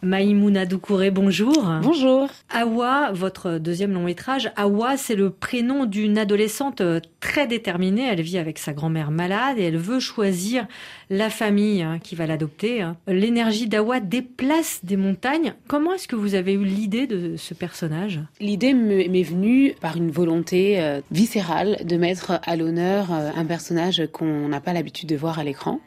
Maïmouna Doucouré, bonjour. Bonjour. Awa, votre deuxième long métrage, Awa, c'est le prénom d'une adolescente très déterminée. Elle vit avec sa grand-mère malade et elle veut choisir la famille hein, qui va l'adopter. Hein. L'énergie d'Awa déplace des montagnes. Comment est-ce que vous avez eu l'idée de ce personnage? L'idée m'est venue par une volonté euh, viscérale de mettre à l'honneur euh, un personnage qu'on n'a pas l'habitude de voir à l'écran.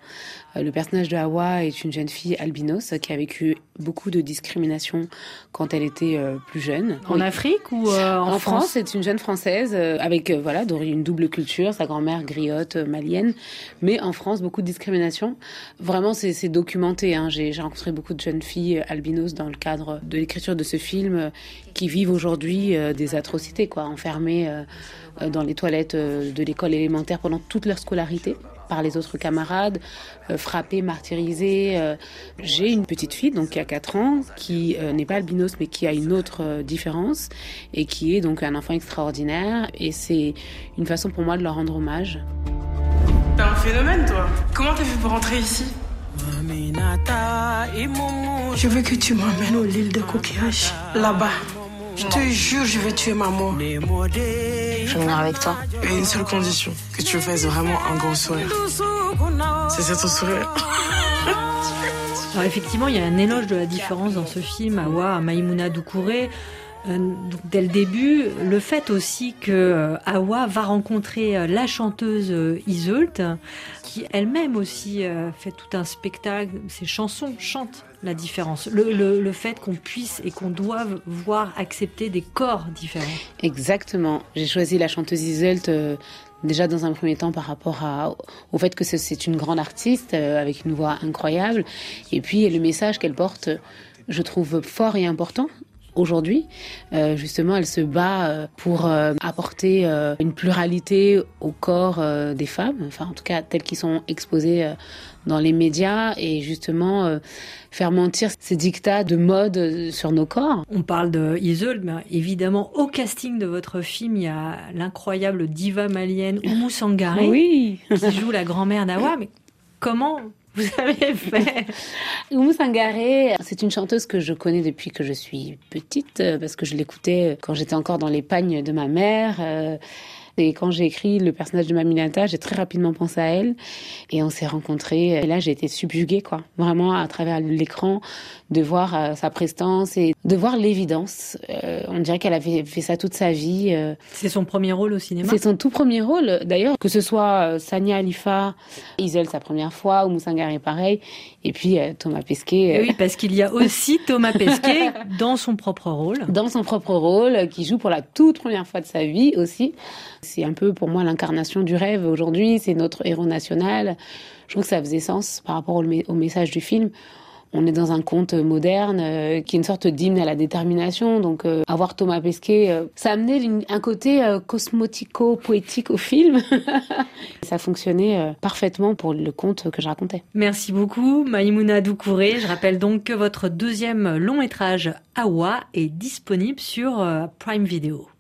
Euh, le personnage de Hawa est une jeune fille albinos qui a vécu beaucoup de discrimination quand elle était euh, plus jeune. En Afrique ou euh, en, en, France, c'est une jeune française avec voilà une double culture, sa grand-mère griotte malienne, mais en France beaucoup de discrimination. Vraiment, c'est documenté. Hein. J'ai rencontré beaucoup de jeunes filles albinos dans le cadre de l'écriture de ce film qui vivent aujourd'hui des atrocités, quoi, enfermées dans les toilettes de l'école élémentaire pendant toute leur scolarité par les autres camarades, euh, frappés, martyrisés. Euh, j'ai une petite fille donc qui a 4 ans, qui euh, n'est pas albinos mais qui a une autre différence et qui est donc un enfant extraordinaire. Et c'est une façon pour moi de leur rendre hommage. T'es un phénomène toi? Comment t'as fait pour rentrer ici? Je veux que tu m'emmènes au l'île de coquillage, là-bas. Je te jure, je vais tuer maman. Je vais venir avec toi. Et une seule condition, que tu fasses vraiment un grand sourire. C'est ça ton sourire Alors effectivement, il y a un éloge de la différence dans ce film, Awa, Maïmouna Doucouré. Euh, dès le début, le fait aussi que euh, Awa va rencontrer euh, la chanteuse Iseult, qui elle-même aussi fait tout un spectacle, ses chansons chantent la différence, le, fait qu'on puisse et qu'on doive voir accepter des corps différents. Exactement. J'ai choisi la chanteuse Iseult déjà dans un premier temps par rapport au fait que c'est une grande artiste avec une voix incroyable, et puis le message qu'elle porte je trouve fort et important aujourd'hui. Euh, justement, elle se bat euh, pour euh, apporter une pluralité au corps des femmes, enfin en tout cas telles qui sont exposées dans les médias et justement faire mentir ces dictats de mode sur nos corps. On parle de Isolde, mais évidemment au casting de votre film, il y a l'incroyable diva malienne Oumou Sangaré oui. qui joue la grand-mère d'Awa. Mais comment vous avez fait c'est une chanteuse que je connais depuis que je suis petite, euh, parce que je l'écoutais quand j'étais encore dans les pagnes de ma mère. Et quand j'ai écrit le personnage de Maminata, j'ai très rapidement pensé à elle. Et on s'est rencontrés. Et là, j'ai été subjuguée, quoi. Vraiment, à travers l'écran, de voir euh, sa prestance et de voir l'évidence. Euh, on dirait qu'elle avait fait ça toute sa vie. Euh. C'est son premier rôle au cinéma? C'est son tout premier rôle. D'ailleurs, que ce soit Sania Alifa, Isel sa première fois, ou Moussangari pareil, et puis Thomas Pesquet. oui, parce qu'il y a aussi Thomas Pesquet dans son propre rôle. Dans son propre rôle, qui joue pour la toute première fois de sa vie aussi. C'est un peu pour moi l'incarnation du rêve aujourd'hui, c'est notre héros national. Je trouve que ça faisait sens par rapport au, message du film. On est dans un conte moderne euh, qui est une sorte d'hymne à la détermination. Donc, euh, avoir Thomas Pesquet, euh, ça amenait un côté cosmotico-poétique au film. ça fonctionnait parfaitement pour le conte que je racontais. Merci beaucoup, Maïmouna Doucouré. Je rappelle donc que votre deuxième long métrage, Awa, est disponible sur Prime Video.